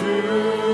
내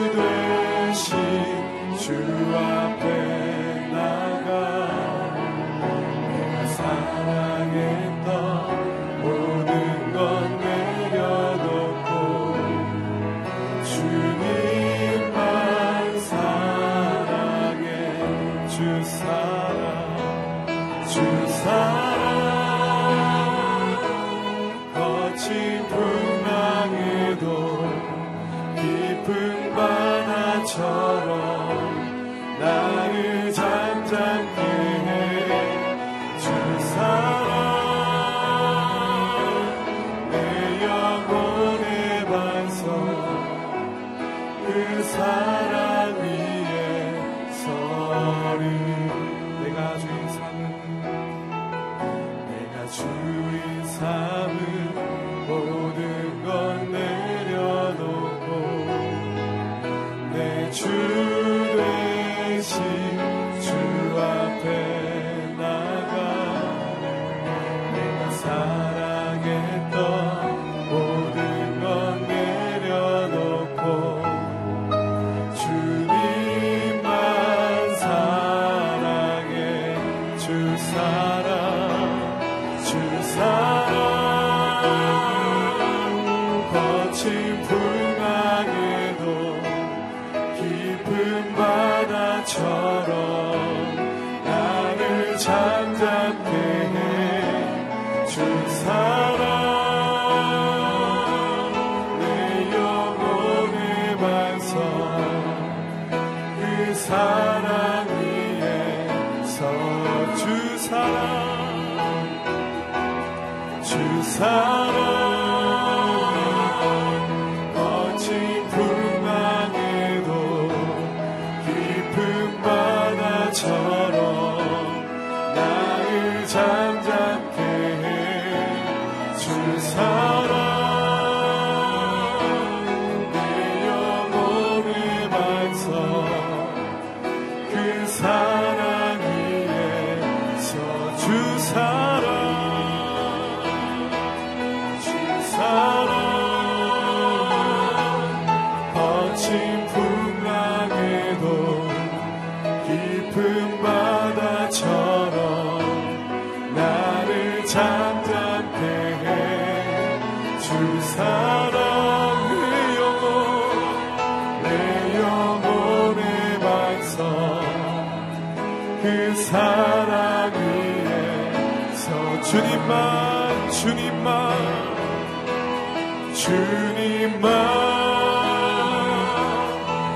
주님만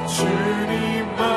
주님만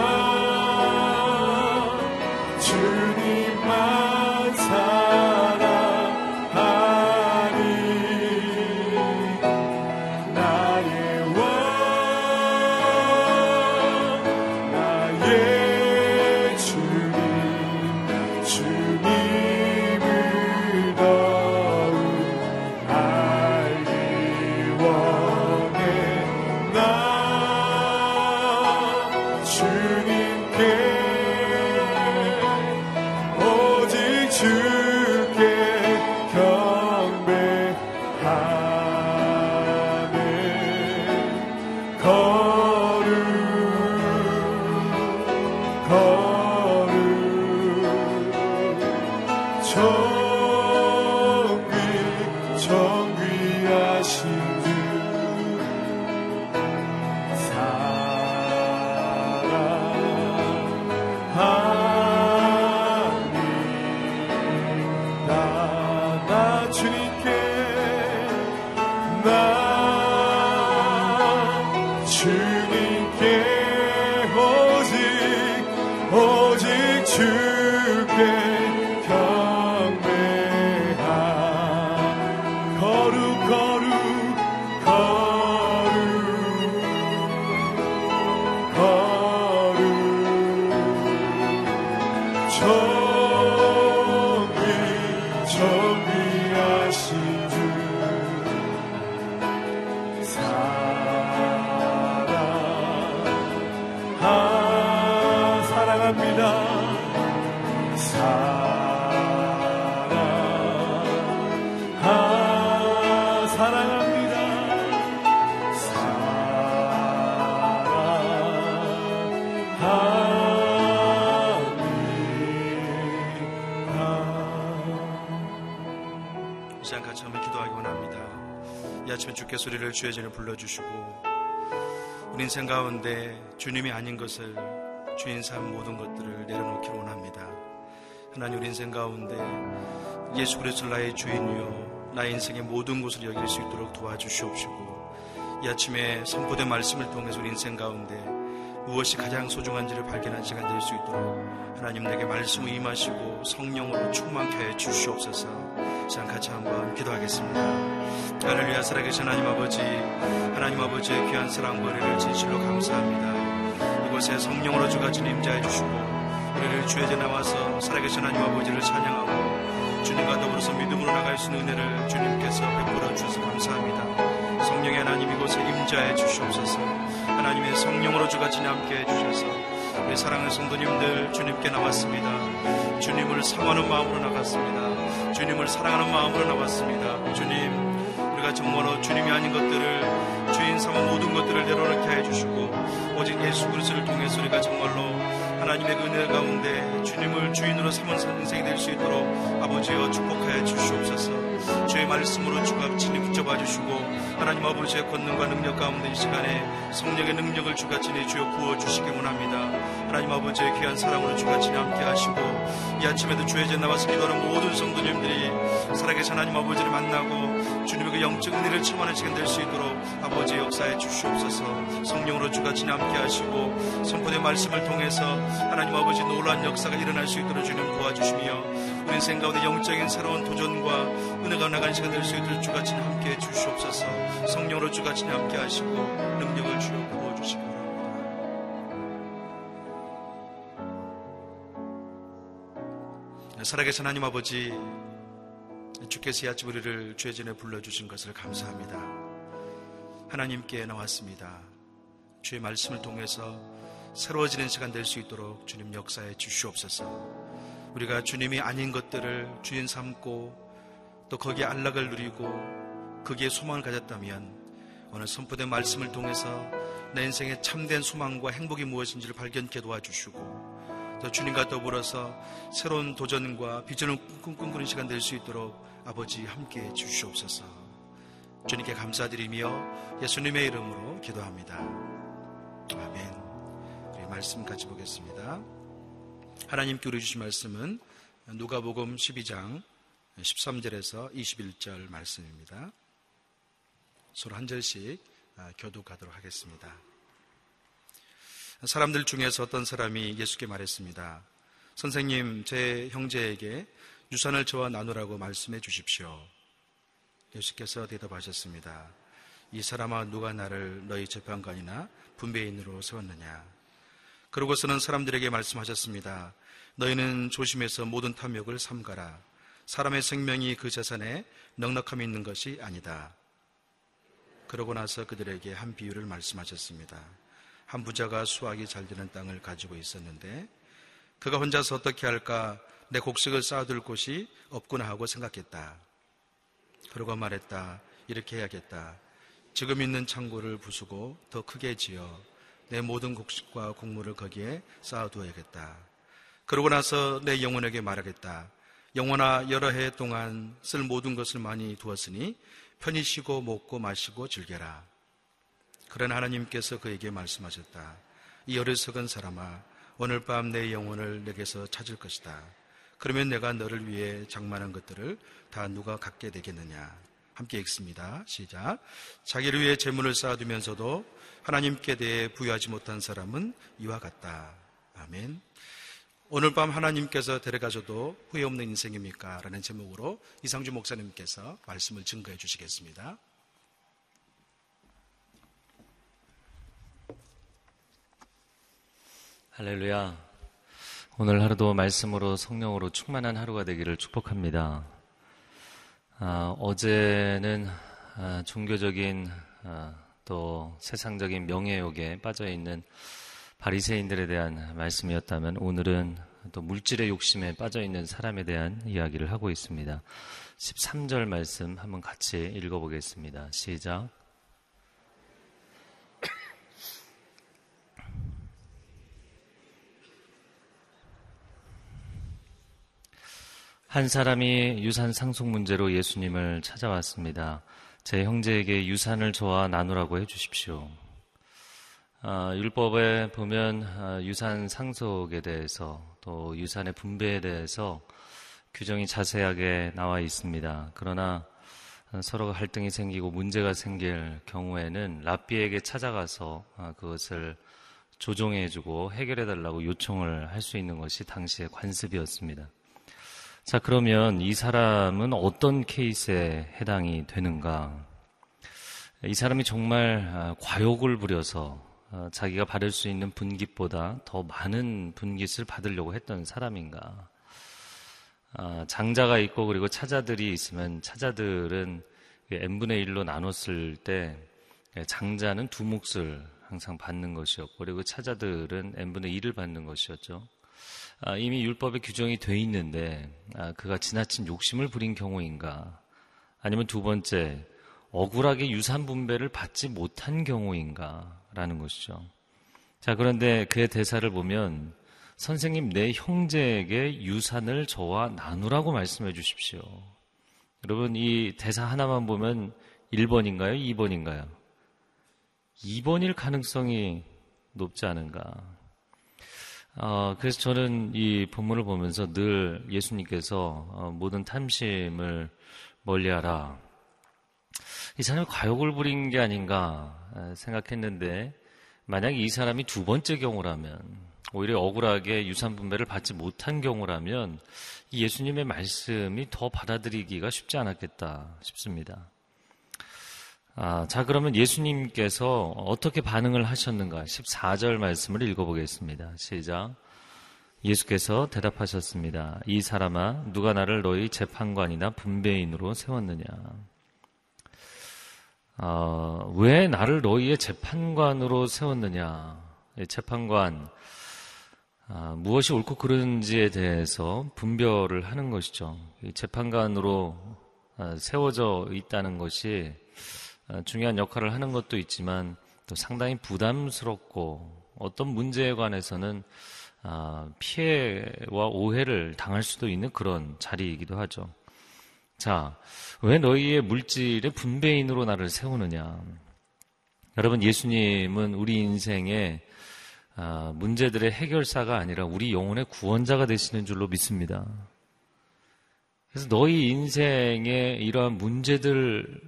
이 아침에 주께 소리를 주의 전에 불러주시고 우리 인생 가운데 주님이 아닌 것을 주인 삶 모든 것들을 내려놓기를 원합니다. 하나님 우리 인생 가운데 예수 그리스도 나의 주인이요 나의 인생의 모든 것을 여길 수 있도록 도와주시옵시고 이 아침에 선포된 말씀을 통해서 우리 인생 가운데 무엇이 가장 소중한지를 발견한 시간 될 수 있도록 하나님 내게 말씀을 임하시고 성령으로 충만케 해 주시옵소서 시간 같이 한번 기도하겠습니다. 할렐루야 살아계신 하나님 아버지 하나님 아버지의 귀한 사랑과 은혜를 진실로 감사합니다. 이곳에 성령으로 주가 진임자해 주시고 우리를 주의 제 나와서 살아계신 하나님 아버지를 찬양하고 주님과 더불어서 믿음으로 나갈 수 있는 은혜를 주님께서 베풀어 주셔서 감사합니다. 성령의 하나님 이곳에 임자해 주시옵소서. 하나님의 성령으로 주가 지니 함께 해주셔서 우리 사랑하는 성도님들 주님께 나왔습니다. 주님을 사모하는 마음으로 나갔습니다. 주님을 사랑하는 마음으로 나왔습니다. 주님 우리가 정말로 주님이 아닌 것들을 주인 삼은 모든 것들을 내려놓게 해주시고 오직 예수 그리스도를 통해서 우리가 정말로 하나님의 그 은혜 가운데 주님을 주인으로 삼은 인생이 될 수 있도록 아버지여 축복하여 주시옵소서. 주의 말씀으로 주가 친히 붙잡아 주시고 하나님 아버지의 권능과 능력 가운데 이 시간에 성령의 능력을 주가 친히 주여 부어 주시기 원합니다. 하나님 아버지의 귀한 사랑으로 주가 친히 함께 하시고 이 아침에도 주의 제 나와서 기도하는 모든 성도님들이 살아계신 하나님 아버지를 만나고 주님의 그 영적 은혜를 체험하는 시간 될 수 있도록 아버지의 역사에 주시옵소서. 성령으로 주가 친히 함께 하시고 선포된 말씀을 통해서 하나님 아버지 놀라운 역사가 일어날 수 있도록 주님 도와주시며 우리 인생 가운데 영적인 새로운 도전과 은혜가 나가는 시간 될 수 있도록 주가 친히 함께 주시옵소서 성령으로 주가 친히 함께 하시고 능력을 주여 부어주시기 바랍니다. 살아계신 하나님 아버지 주께서 이 아침 우리를 죄 전에 불러주신 것을 감사합니다. 하나님께 나왔습니다. 주의 말씀을 통해서 새로워지는 시간 될 수 있도록 주님 역사에 주시옵소서. 우리가 주님이 아닌 것들을 주인 삼고 또 거기에 안락을 누리고 거기에 소망을 가졌다면 오늘 선포된 말씀을 통해서 내 인생의 참된 소망과 행복이 무엇인지를 발견케 도와주시고 또 주님과 더불어서 새로운 도전과 비전을 꿈꾸는 시간 될 수 있도록 아버지 함께 해 주시옵소서. 주님께 감사드리며 예수님의 이름으로 기도합니다. 아멘. 말씀 같이 보겠습니다. 하나님께 우리 주신 말씀은 누가복음 12장 13절에서 21절 말씀입니다. 서로 한 절씩 교독하도록 하겠습니다. 사람들 중에서 어떤 사람이 예수께 말했습니다. 선생님, 제 형제에게 유산을 저와 나누라고 말씀해 주십시오. 예수께서 대답하셨습니다. 이 사람아 누가 나를 너희 재판관이나 분배인으로 세웠느냐? 그러고서는 사람들에게 말씀하셨습니다. 너희는 조심해서 모든 탐욕을 삼가라. 사람의 생명이 그 재산에 넉넉함이 있는 것이 아니다. 그러고 나서 그들에게 한 비유를 말씀하셨습니다. 한 부자가 수확이 잘 되는 땅을 가지고 있었는데 그가 혼자서 어떻게 할까 내 곡식을 쌓아둘 곳이 없구나 하고 생각했다. 그러고 말했다. 이렇게 해야겠다. 지금 있는 창고를 부수고 더 크게 지어 내 모든 곡식과 곡물을 거기에 쌓아두어야겠다. 그러고 나서 내 영혼에게 말하겠다. 영혼아 여러 해 동안 쓸 모든 것을 많이 두었으니 편히 쉬고 먹고 마시고 즐겨라. 그러나 하나님께서 그에게 말씀하셨다. 이 어리석은 사람아 오늘 밤 내 영혼을 내게서 찾을 것이다. 그러면 내가 너를 위해 장만한 것들을 다 누가 갖게 되겠느냐. 함께 읽습니다. 시작. 자기를 위해 재물을 쌓아두면서도 하나님께 대해 부여하지 못한 사람은 이와 같다. 아멘. 오늘 밤 하나님께서 데려가셔도 후회 없는 인생입니까? 라는 제목으로 이상주 목사님께서 말씀을 증거해 주시겠습니다. 할렐루야. 오늘 하루도 말씀으로 성령으로 충만한 하루가 되기를 축복합니다. 아, 어제는 아, 종교적인 아, 또 세상적인 명예욕에 빠져 있는 바리새인들에 대한 말씀이었다면 오늘은 또 물질의 욕심에 빠져 있는 사람에 대한 이야기를 하고 있습니다. 13절 말씀 한번 같이 읽어보겠습니다. 시작. 한 사람이 유산 상속 문제로 예수님을 찾아왔습니다. 제 형제에게 유산을 저와 나누라고 해주십시오. 아, 율법에 보면 아, 유산 상속에 대해서 또 유산의 분배에 대해서 규정이 자세하게 나와 있습니다. 그러나 서로가 갈등이 생기고 문제가 생길 경우에는 랍비에게 찾아가서 아, 그것을 조정해주고 해결해달라고 요청을 할 수 있는 것이 당시의 관습이었습니다. 자, 그러면 이 사람은 어떤 케이스에 해당이 되는가? 이 사람이 정말 아, 과욕을 부려서 아, 자기가 받을 수 있는 분깃보다 더 많은 분깃을 받으려고 했던 사람인가? 아, 장자가 있고 그리고 차자들이 있으면 차자들은 n분의 1로 나눴을 때 장자는 두 몫을 항상 받는 것이었고 그리고 차자들은 n분의 1을 받는 것이었죠. 아, 이미 율법에 규정이 돼 있는데 아, 그가 지나친 욕심을 부린 경우인가? 아니면 두 번째 억울하게 유산 분배를 받지 못한 경우인가 라는 것이죠. 자 그런데 그의 대사를 보면 선생님 내 형제에게 유산을 저와 나누라고 말씀해 주십시오. 여러분 이 대사 하나만 보면 1번인가요? 2번인가요? 2번일 가능성이 높지 않은가. 어, 그래서 저는 이 본문을 보면서 늘 예수님께서 어, 모든 탐심을 멀리하라. 이 사람이 과욕을 부린 게 아닌가 생각했는데 만약 이 사람이 두 번째 경우라면 오히려 억울하게 유산 분배를 받지 못한 경우라면 이 예수님의 말씀이 더 받아들이기가 쉽지 않았겠다 싶습니다. 아, 자, 그러면 예수님께서 어떻게 반응을 하셨는가? 14절 말씀을 읽어보겠습니다. 시작. 예수께서 대답하셨습니다. 이 사람아, 누가 나를 너희 재판관이나 분배인으로 세웠느냐? 어, 왜 나를 너희의 재판관으로 세웠느냐? 재판관, 아, 무엇이 옳고 그른지에 대해서 분별을 하는 것이죠. 재판관으로 아, 세워져 있다는 것이 어, 중요한 역할을 하는 것도 있지만 또 상당히 부담스럽고 어떤 문제에 관해서는 아, 피해와 오해를 당할 수도 있는 그런 자리이기도 하죠. 자, 왜 너희의 물질의 분배인으로 나를 세우느냐? 여러분, 예수님은 우리 인생의 아, 문제들의 해결사가 아니라 우리 영혼의 구원자가 되시는 줄로 믿습니다. 그래서 너희 인생의 이러한 문제들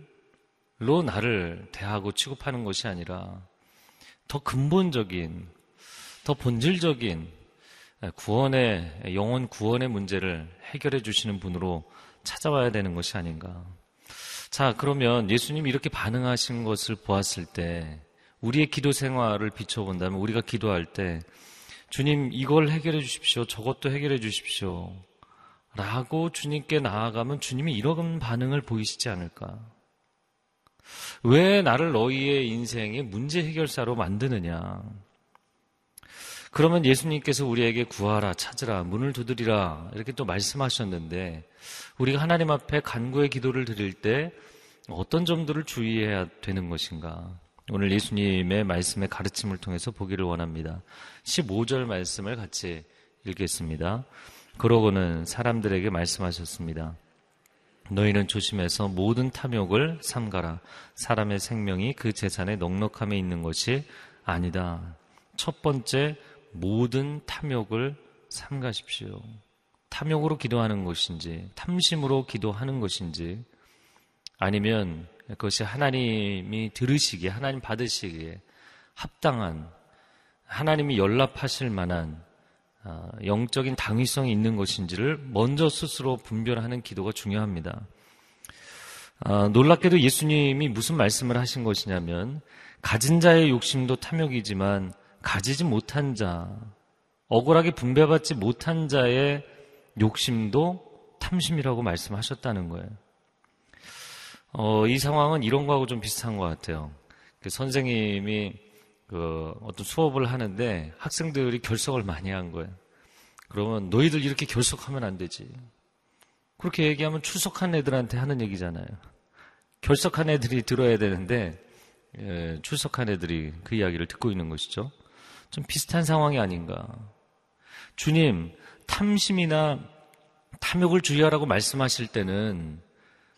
로 나를 대하고 취급하는 것이 아니라 더 근본적인, 더 본질적인 구원의, 영혼 구원의 문제를 해결해 주시는 분으로 찾아와야 되는 것이 아닌가. 자, 그러면 예수님이 이렇게 반응하신 것을 보았을 때 우리의 기도 생활을 비춰본다면 우리가 기도할 때 주님 이걸 해결해 주십시오. 저것도 해결해 주십시오. 라고 주님께 나아가면 주님이 이런 반응을 보이시지 않을까. 왜 나를 너희의 인생의 문제 해결사로 만드느냐? 그러면 예수님께서 우리에게 구하라, 찾으라, 문을 두드리라, 이렇게 또 말씀하셨는데, 우리가 하나님 앞에 간구의 기도를 드릴 때 어떤 점들을 주의해야 되는 것인가? 오늘 예수님의 말씀의 가르침을 통해서 보기를 원합니다. 15절 말씀을 같이 읽겠습니다. 그러고는 사람들에게 말씀하셨습니다. 너희는 조심해서 모든 탐욕을 삼가라. 사람의 생명이 그 재산의 넉넉함에 있는 것이 아니다. 첫 번째, 모든 탐욕을 삼가십시오. 탐욕으로 기도하는 것인지, 탐심으로 기도하는 것인지, 아니면 그것이 하나님이 들으시기에, 하나님 받으시기에 합당한, 하나님이 연락하실 만한 아, 영적인 당위성이 있는 것인지를 먼저 스스로 분별하는 기도가 중요합니다. 아, 놀랍게도 예수님이 무슨 말씀을 하신 것이냐면 가진 자의 욕심도 탐욕이지만 가지지 못한 자, 억울하게 분배받지 못한 자의 욕심도 탐심이라고 말씀하셨다는 거예요. 어, 이 상황은 이런 거하고 좀 비슷한 것 같아요. 그 선생님이 그 어떤 수업을 하는데 학생들이 결석을 많이 한 거예요. 그러면 너희들 이렇게 결석하면 안 되지. 그렇게 얘기하면 출석한 애들한테 하는 얘기잖아요. 결석한 애들이 들어야 되는데 예, 출석한 애들이 그 이야기를 듣고 있는 것이죠. 좀 비슷한 상황이 아닌가. 주님, 탐심이나 탐욕을 주의하라고 말씀하실 때는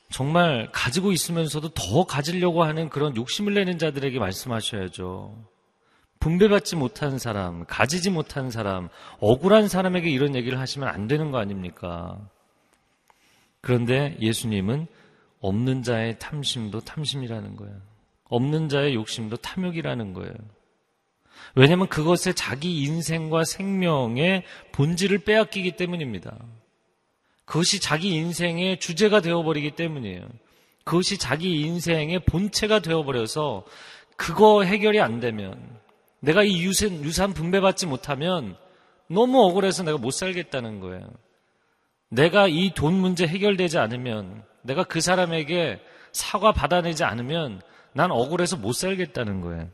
정말 가지고 있으면서도 더 가지려고 하는 그런 욕심을 내는 자들에게 말씀하셔야죠. 분배받지 못한 사람, 가지지 못한 사람, 억울한 사람에게 이런 얘기를 하시면 안 되는 거 아닙니까? 그런데 예수님은 없는 자의 탐심도 탐심이라는 거예요. 없는 자의 욕심도 탐욕이라는 거예요. 왜냐하면 그것에 자기 인생과 생명의 본질을 빼앗기기 때문입니다. 그것이 자기 인생의 주제가 되어버리기 때문이에요. 그것이 자기 인생의 본체가 되어버려서 그거 해결이 안 되면 내가 이 유산, 유산 분배받지 못하면 너무 억울해서 내가 못 살겠다는 거예요. 내가 이 돈 문제 해결되지 않으면 내가 그 사람에게 사과 받아내지 않으면 난 억울해서 못 살겠다는 거예요.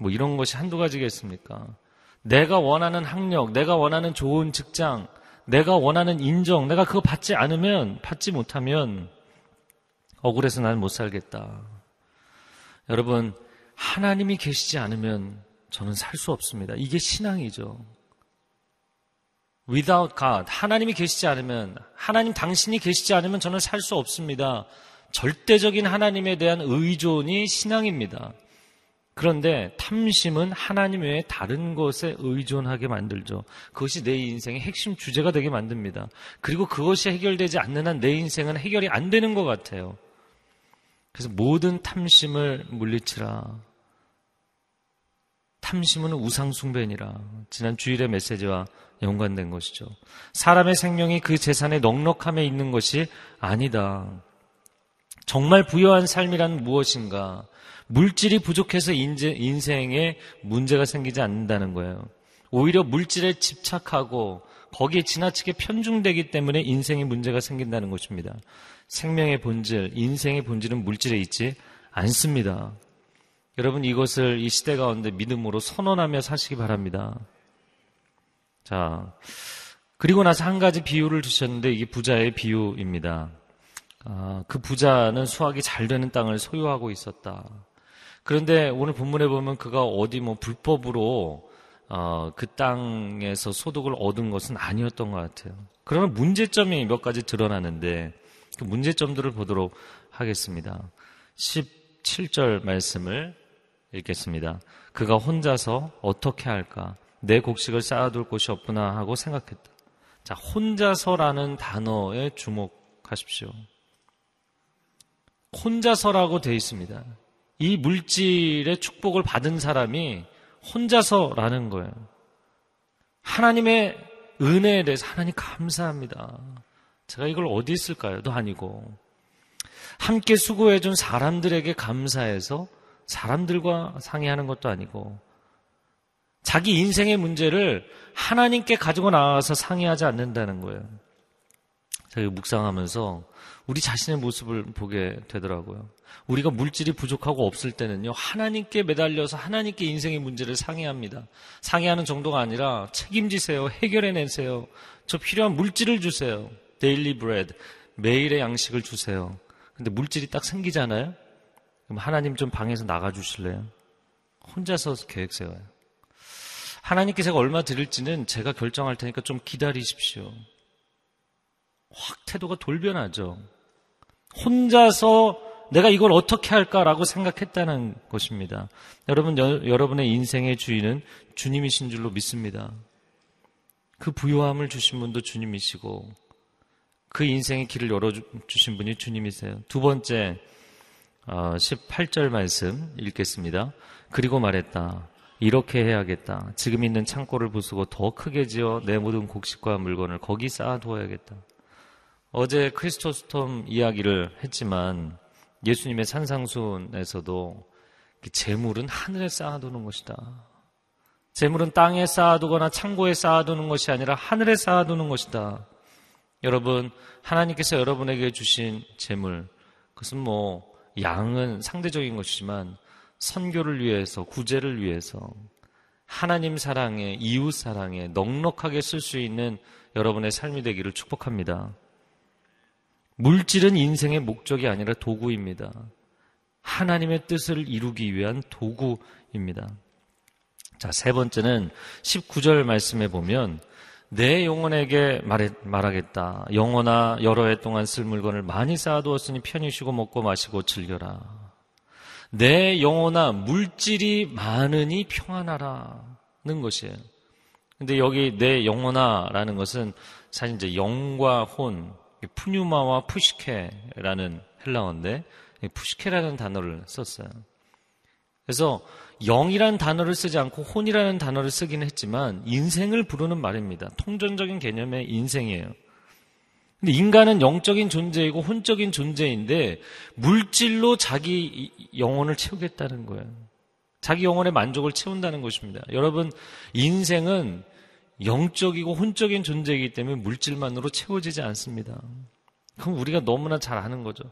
뭐 이런 것이 한두 가지겠습니까? 내가 원하는 학력, 내가 원하는 좋은 직장, 내가 원하는 인정, 내가 그거 받지 않으면, 받지 못하면 억울해서 난 못 살겠다. 여러분, 하나님이 계시지 않으면 저는 살 수 없습니다. 이게 신앙이죠. without God, 하나님이 계시지 않으면, 하나님 당신이 계시지 않으면 저는 살 수 없습니다. 절대적인 하나님에 대한 의존이 신앙입니다. 그런데 탐심은 하나님 외에 다른 것에 의존하게 만들죠. 그것이 내 인생의 핵심 주제가 되게 만듭니다. 그리고 그것이 해결되지 않는 한 내 인생은 해결이 안 되는 것 같아요. 그래서 모든 탐심을 물리치라. 탐심은 우상숭배니라. 지난 주일의 메시지와 연관된 것이죠. 사람의 생명이 그 재산의 넉넉함에 있는 것이 아니다. 정말 부여한 삶이란 무엇인가? 물질이 부족해서 인제, 인생에 문제가 생기지 않는다는 거예요. 오히려 물질에 집착하고 거기에 지나치게 편중되기 때문에 인생에 문제가 생긴다는 것입니다. 생명의 본질, 인생의 본질은 물질에 있지 않습니다. 여러분 이것을 이 시대 가운데 믿음으로 선언하며 사시기 바랍니다. 자, 그리고 나서 한 가지 비유를 주셨는데 이게 부자의 비유입니다. 아, 그 부자는 수확이 잘 되는 땅을 소유하고 있었다. 그런데 오늘 본문에 보면 그가 어디 뭐 불법으로 어, 그 땅에서 소득을 얻은 것은 아니었던 것 같아요. 그러면 문제점이 몇 가지 드러나는데 그 문제점들을 보도록 하겠습니다. 17절 말씀을 읽겠습니다. 그가 혼자서 어떻게 할까? 내 곡식을 쌓아둘 곳이 없구나 하고 생각했다. 자, 혼자서라는 단어에 주목하십시오. 혼자서라고 되어 있습니다. 이 물질의 축복을 받은 사람이 혼자서라는 거예요. 하나님의 은혜에 대해서 하나님 감사합니다. 제가 이걸 어디 있을까요?도 아니고 함께 수고해 준 사람들에게 감사해서 사람들과 상의하는 것도 아니고 자기 인생의 문제를 하나님께 가지고 나와서 상의하지 않는다는 거예요. 제가 묵상하면서 우리 자신의 모습을 보게 되더라고요. 우리가 물질이 부족하고 없을 때는요, 하나님께 매달려서 하나님께 인생의 문제를 상의합니다. 상의하는 정도가 아니라 책임지세요. 해결해내세요. 저 필요한 물질을 주세요. Daily bread. 매일의 양식을 주세요. 근데 물질이 딱 생기잖아요? 그럼 하나님 좀 방에서 나가주실래요? 혼자서 계획 세워요. 하나님께 제가 얼마 드릴지는 제가 결정할 테니까 좀 기다리십시오. 확 태도가 돌변하죠. 혼자서 내가 이걸 어떻게 할까라고 생각했다는 것입니다. 여러분, 여, 여러분의 인생의 주인은 주님이신 줄로 믿습니다. 그 부유함을 주신 분도 주님이시고, 그 인생의 길을 열어주신 분이 주님이세요. 두 번째, 18절 어, 말씀 읽겠습니다. 그리고 말했다. 이렇게 해야겠다. 지금 있는 창고를 부수고 더 크게 지어 내 모든 곡식과 물건을 거기 쌓아두어야겠다. 어제 크리스토스톰 이야기를 했지만 예수님의 산상순에서도 그 재물은 하늘에 쌓아두는 것이다. 재물은 땅에 쌓아두거나 창고에 쌓아두는 것이 아니라 하늘에 쌓아두는 것이다. 여러분, 하나님께서 여러분에게 주신 재물, 그것은 뭐, 양은 상대적인 것이지만, 선교를 위해서, 구제를 위해서, 하나님 사랑에, 이웃 사랑에 넉넉하게 쓸 수 있는 여러분의 삶이 되기를 축복합니다. 물질은 인생의 목적이 아니라 도구입니다. 하나님의 뜻을 이루기 위한 도구입니다. 자, 세 번째는 19절 말씀에 보면 내 영혼에게 말해, 말하겠다. 영혼아 여러 해 동안 쓸 물건을 많이 쌓아두었으니 편히 쉬고 먹고 마시고 즐겨라. 내 영혼아 물질이 많으니 평안하라는 것이에요. 근데 여기 내 영혼아라는 것은 사실 이제 영과 혼, 푸뉴마와 푸시케라는 헬라어인데 푸시케라는 단어를 썼어요. 그래서 영이란 단어를 쓰지 않고 혼이라는 단어를 쓰긴 했지만 인생을 부르는 말입니다. 통전적인 개념의 인생이에요. 근데 인간은 영적인 존재이고 혼적인 존재인데 물질로 자기 영혼을 채우겠다는 거예요. 자기 영혼의 만족을 채운다는 것입니다. 여러분, 인생은 영적이고 혼적인 존재이기 때문에 물질만으로 채워지지 않습니다. 그럼 우리가 너무나 잘 아는 거죠.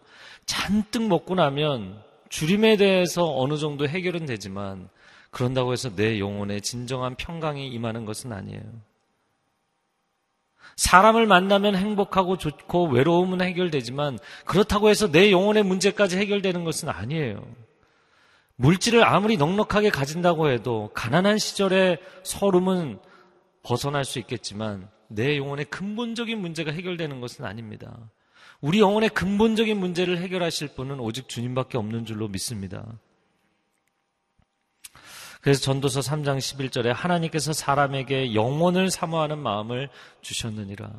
잔뜩 먹고 나면 주림에 대해서 어느 정도 해결은 되지만 그런다고 해서 내 영혼에 진정한 평강이 임하는 것은 아니에요. 사람을 만나면 행복하고 좋고 외로움은 해결되지만 그렇다고 해서 내 영혼의 문제까지 해결되는 것은 아니에요. 물질을 아무리 넉넉하게 가진다고 해도 가난한 시절의 서름은 벗어날 수 있겠지만 내 영혼의 근본적인 문제가 해결되는 것은 아닙니다. 우리 영혼의 근본적인 문제를 해결하실 분은 오직 주님밖에 없는 줄로 믿습니다. 그래서 전도서 3장 11절에 하나님께서 사람에게 영혼을 사모하는 마음을 주셨느니라.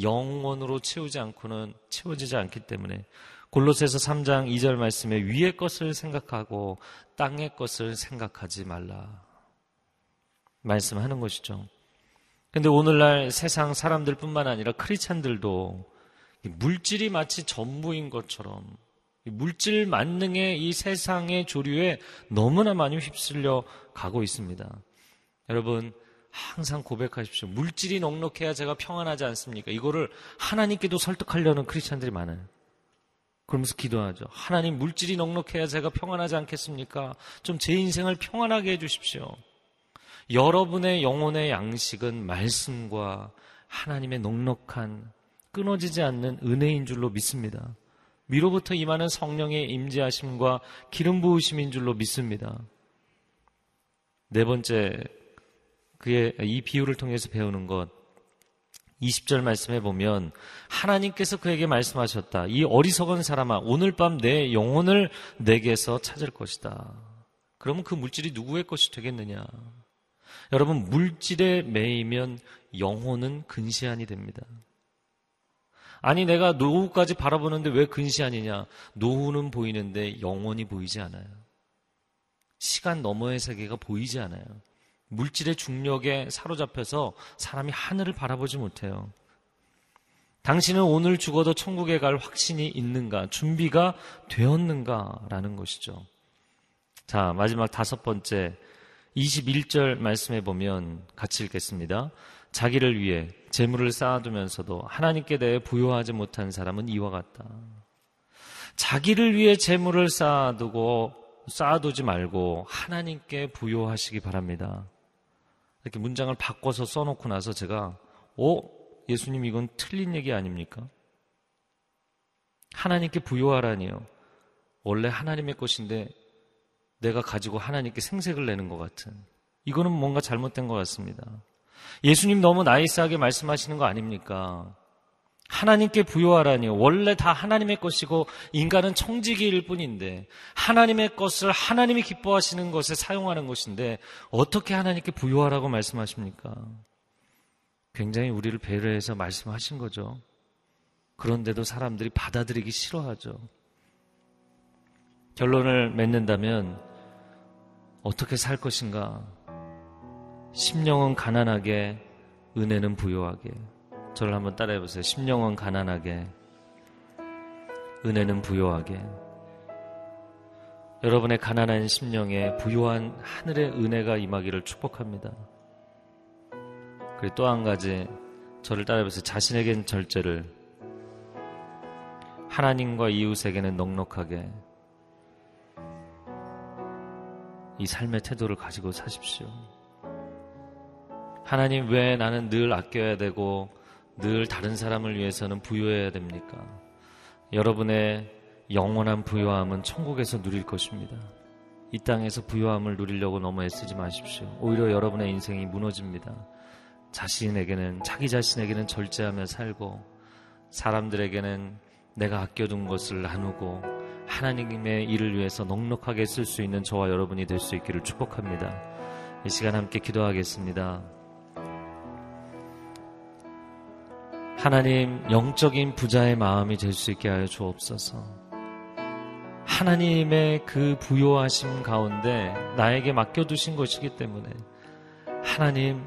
영혼으로 채우지 않고는 채워지지 않기 때문에 골로새서 3장 2절 말씀에 위의 것을 생각하고 땅의 것을 생각하지 말라. 말씀하는 것이죠. 근데 오늘날 세상 사람들뿐만 아니라 크리찬들도 물질이 마치 전부인 것처럼 물질 만능의 이 세상의 조류에 너무나 많이 휩쓸려 가고 있습니다. 여러분, 항상 고백하십시오. 물질이 넉넉해야 제가 평안하지 않습니까? 이거를 하나님께도 설득하려는 크리스찬들이 많아요. 그러면서 기도하죠. 하나님 물질이 넉넉해야 제가 평안하지 않겠습니까? 좀 제 인생을 평안하게 해주십시오. 여러분의 영혼의 양식은 말씀과 하나님의 넉넉한 끊어지지 않는 은혜인 줄로 믿습니다. 위로부터 임하는 성령의 임재하심과 기름 부으심인 줄로 믿습니다. 네 번째, 그의 이 비유를 통해서 배우는 것. 20절 말씀해 보면 하나님께서 그에게 말씀하셨다. 이 어리석은 사람아, 오늘 밤 내 영혼을 내게서 찾을 것이다. 그러면 그 물질이 누구의 것이 되겠느냐? 여러분, 물질에 매이면 영혼은 근시안이 됩니다. 아니 내가 노후까지 바라보는데 왜 근시안이냐? 노후는 보이는데 영원히 보이지 않아요. 시간 너머의 세계가 보이지 않아요. 물질의 중력에 사로잡혀서 사람이 하늘을 바라보지 못해요. 당신은 오늘 죽어도 천국에 갈 확신이 있는가? 준비가 되었는가? 라는 것이죠. 자, 마지막 다섯 번째 21절 말씀해 보면 같이 읽겠습니다. 자기를 위해 재물을 쌓아두면서도 하나님께 대해 부여하지 못한 사람은 이와 같다. 자기를 위해 재물을 쌓아두고 쌓아두지 말고 하나님께 부여하시기 바랍니다. 이렇게 문장을 바꿔서 써놓고 나서 제가 오 예수님 이건 틀린 얘기 아닙니까? 하나님께 부여하라니요. 원래 하나님의 것인데 내가 가지고 하나님께 생색을 내는 것 같은 이거는 뭔가 잘못된 것 같습니다. 예수님 너무 나이스하게 말씀하시는 거 아닙니까? 하나님께 부여하라니요. 원래 다 하나님의 것이고 인간은 청지기일 뿐인데 하나님의 것을 하나님이 기뻐하시는 것에 사용하는 것인데 어떻게 하나님께 부여하라고 말씀하십니까? 굉장히 우리를 배려해서 말씀하신 거죠. 그런데도 사람들이 받아들이기 싫어하죠. 결론을 맺는다면 어떻게 살 것인가? 심령은 가난하게, 은혜는 부요하게. 저를 한번 따라해 보세요. 심령은 가난하게, 은혜는 부요하게. 여러분의 가난한 심령에 부요한 하늘의 은혜가 임하기를 축복합니다. 그리고 또 한 가지, 저를 따라해 보세요. 자신에겐 절제를, 하나님과 이웃에게는 넉넉하게, 이 삶의 태도를 가지고 사십시오. 하나님 왜 나는 늘 아껴야 되고 늘 다른 사람을 위해서는 부유해야 됩니까? 여러분의 영원한 부유함은 천국에서 누릴 것입니다. 이 땅에서 부유함을 누리려고 너무 애쓰지 마십시오. 오히려 여러분의 인생이 무너집니다. 자신에게는, 자기 자신에게는 절제하며 살고, 사람들에게는 내가 아껴둔 것을 나누고, 하나님의 일을 위해서 넉넉하게 쓸 수 있는 저와 여러분이 될 수 있기를 축복합니다. 이 시간 함께 기도하겠습니다. 하나님, 영적인 부자의 마음이 될 수 있게 하여 주옵소서. 하나님의 그 부요하심 가운데 나에게 맡겨두신 것이기 때문에 하나님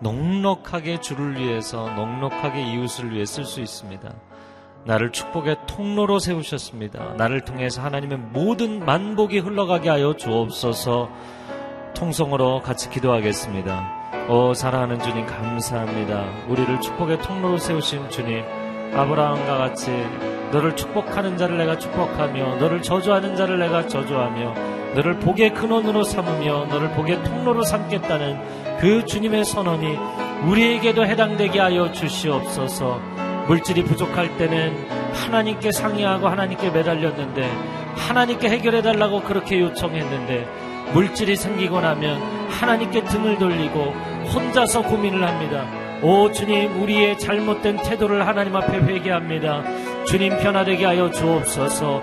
넉넉하게 주를 위해서 넉넉하게 이웃을 위해 쓸 수 있습니다. 나를 축복의 통로로 세우셨습니다. 나를 통해서 하나님의 모든 만복이 흘러가게 하여 주옵소서 통성으로 같이 기도하겠습니다. 오 사랑하는 주님 감사합니다. 우리를 축복의 통로로 세우신 주님 아브라함과 같이 너를 축복하는 자를 내가 축복하며 너를 저주하는 자를 내가 저주하며 너를 복의 근원으로 삼으며 너를 복의 통로로 삼겠다는 그 주님의 선언이 우리에게도 해당되게 하여 주시옵소서. 물질이 부족할 때는 하나님께 상의하고 하나님께 매달렸는데 하나님께 해결해 달라고 그렇게 요청했는데 물질이 생기고 나면 하나님께 등을 돌리고 혼자서 고민을 합니다. 오 주님 우리의 잘못된 태도를 하나님 앞에 회개합니다. 주님 편하되게 하여 주옵소서.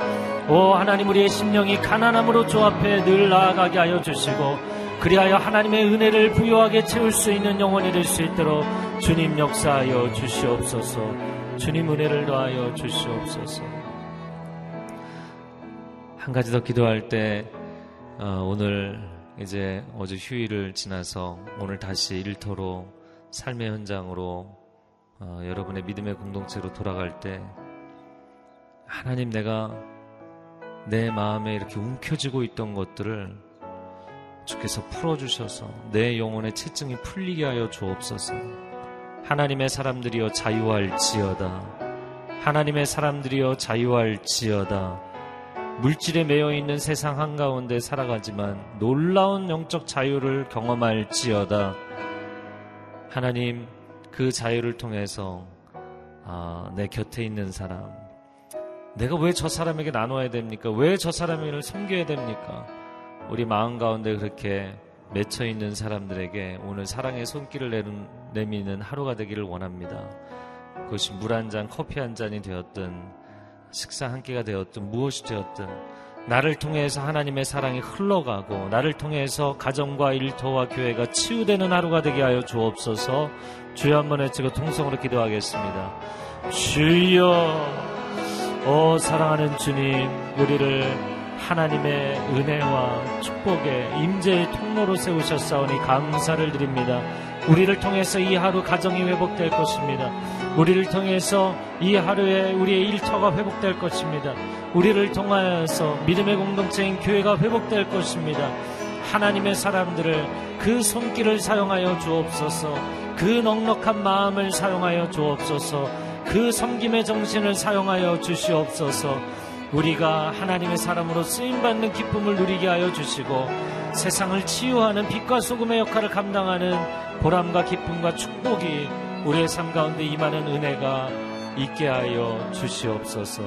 오 하나님 우리의 심령이 가난함으로 주 앞에 늘 나아가게 하여 주시고 그리하여 하나님의 은혜를 부여하게 채울 수 있는 영혼이 될 수 있도록 주님 역사하여 주시옵소서. 주님 은혜를 더하여 주시옵소서. 한 가지 더 기도할 때 어, 오늘 이제 어제 휴일을 지나서 오늘 다시 일터로 삶의 현장으로 어, 여러분의 믿음의 공동체로 돌아갈 때 하나님 내가 내 마음에 이렇게 움켜쥐고 있던 것들을 주께서 풀어주셔서 내 영혼의 채증이 풀리게 하여 주옵소서. 하나님의 사람들이여 자유할지어다. 하나님의 사람들이여 자유할지어다. 물질에 매여 있는 세상 한가운데 살아가지만 놀라운 영적 자유를 경험할지어다. 하나님 그 자유를 통해서 아, 내 곁에 있는 사람, 내가 왜 저 사람에게 나눠야 됩니까? 왜 저 사람을 섬겨야 됩니까? 우리 마음 가운데 그렇게 맺혀 있는 사람들에게 오늘 사랑의 손길을 내미는 하루가 되기를 원합니다. 그것이 물 한 잔, 커피 한 잔이 되었든, 식사 한 끼가 되었든, 무엇이 되었든, 나를 통해서 하나님의 사랑이 흘러가고, 나를 통해서 가정과 일터와 교회가 치유되는 하루가 되게 하여 주옵소서, 주여 한번 외치고 통성으로 기도하겠습니다. 주여, 오 사랑하는 주님 우리를 하나님의 은혜와 축복의 임재의 통로로 세우셨사오니 감사를 드립니다. 우리를 통해서 이 하루 가정이 회복될 것입니다. 우리를 통해서 이 하루에 우리의 일터가 회복될 것입니다. 우리를 통하여서 믿음의 공동체인 교회가 회복될 것입니다. 하나님의 사람들을 그 손길을 사용하여 주옵소서. 그 넉넉한 마음을 사용하여 주옵소서. 그 섬김의 정신을 사용하여 주시옵소서 우리가 하나님의 사람으로 쓰임받는 기쁨을 누리게 하여 주시고 세상을 치유하는 빛과 소금의 역할을 감당하는 보람과 기쁨과 축복이 우리의 삶 가운데 임하는 은혜가 있게 하여 주시옵소서.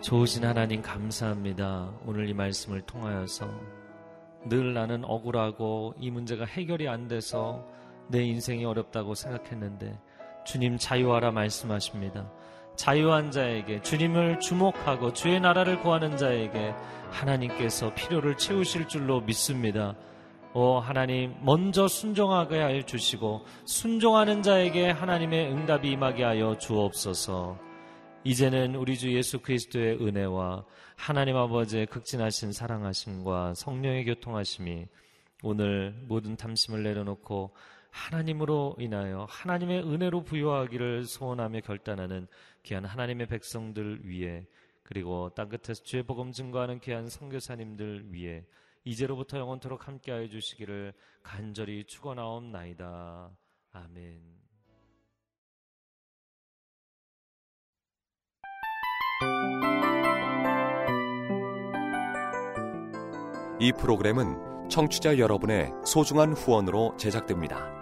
좋으신 하나님 감사합니다. 오늘 이 말씀을 통하여서 늘 나는 억울하고 이 문제가 해결이 안 돼서 내 인생이 어렵다고 생각했는데 주님 자유하라 말씀하십니다. 자유한 자에게 주님을 주목하고 주의 나라를 구하는 자에게 하나님께서 필요를 채우실 줄로 믿습니다. 오 하나님 먼저 순종하게 하여 주시고 순종하는 자에게 하나님의 응답이 임하게 하여 주옵소서. 이제는 우리 주 예수 그리스도의 은혜와 하나님 아버지의 극진하신 사랑하심과 성령의 교통하심이 오늘 모든 탐심을 내려놓고 하나님으로 인하여 하나님의 은혜로 부여하기를 소원하며 결단하는 귀한 하나님의 백성들 위해 그리고 땅끝에서 주의 복음 증거하는 귀한 선교사님들 위해 이제로부터 영원토록 함께하여 주시기를 간절히 축원하옵나이다. 아멘. 이 프로그램은 청취자 여러분의 소중한 후원으로 제작됩니다.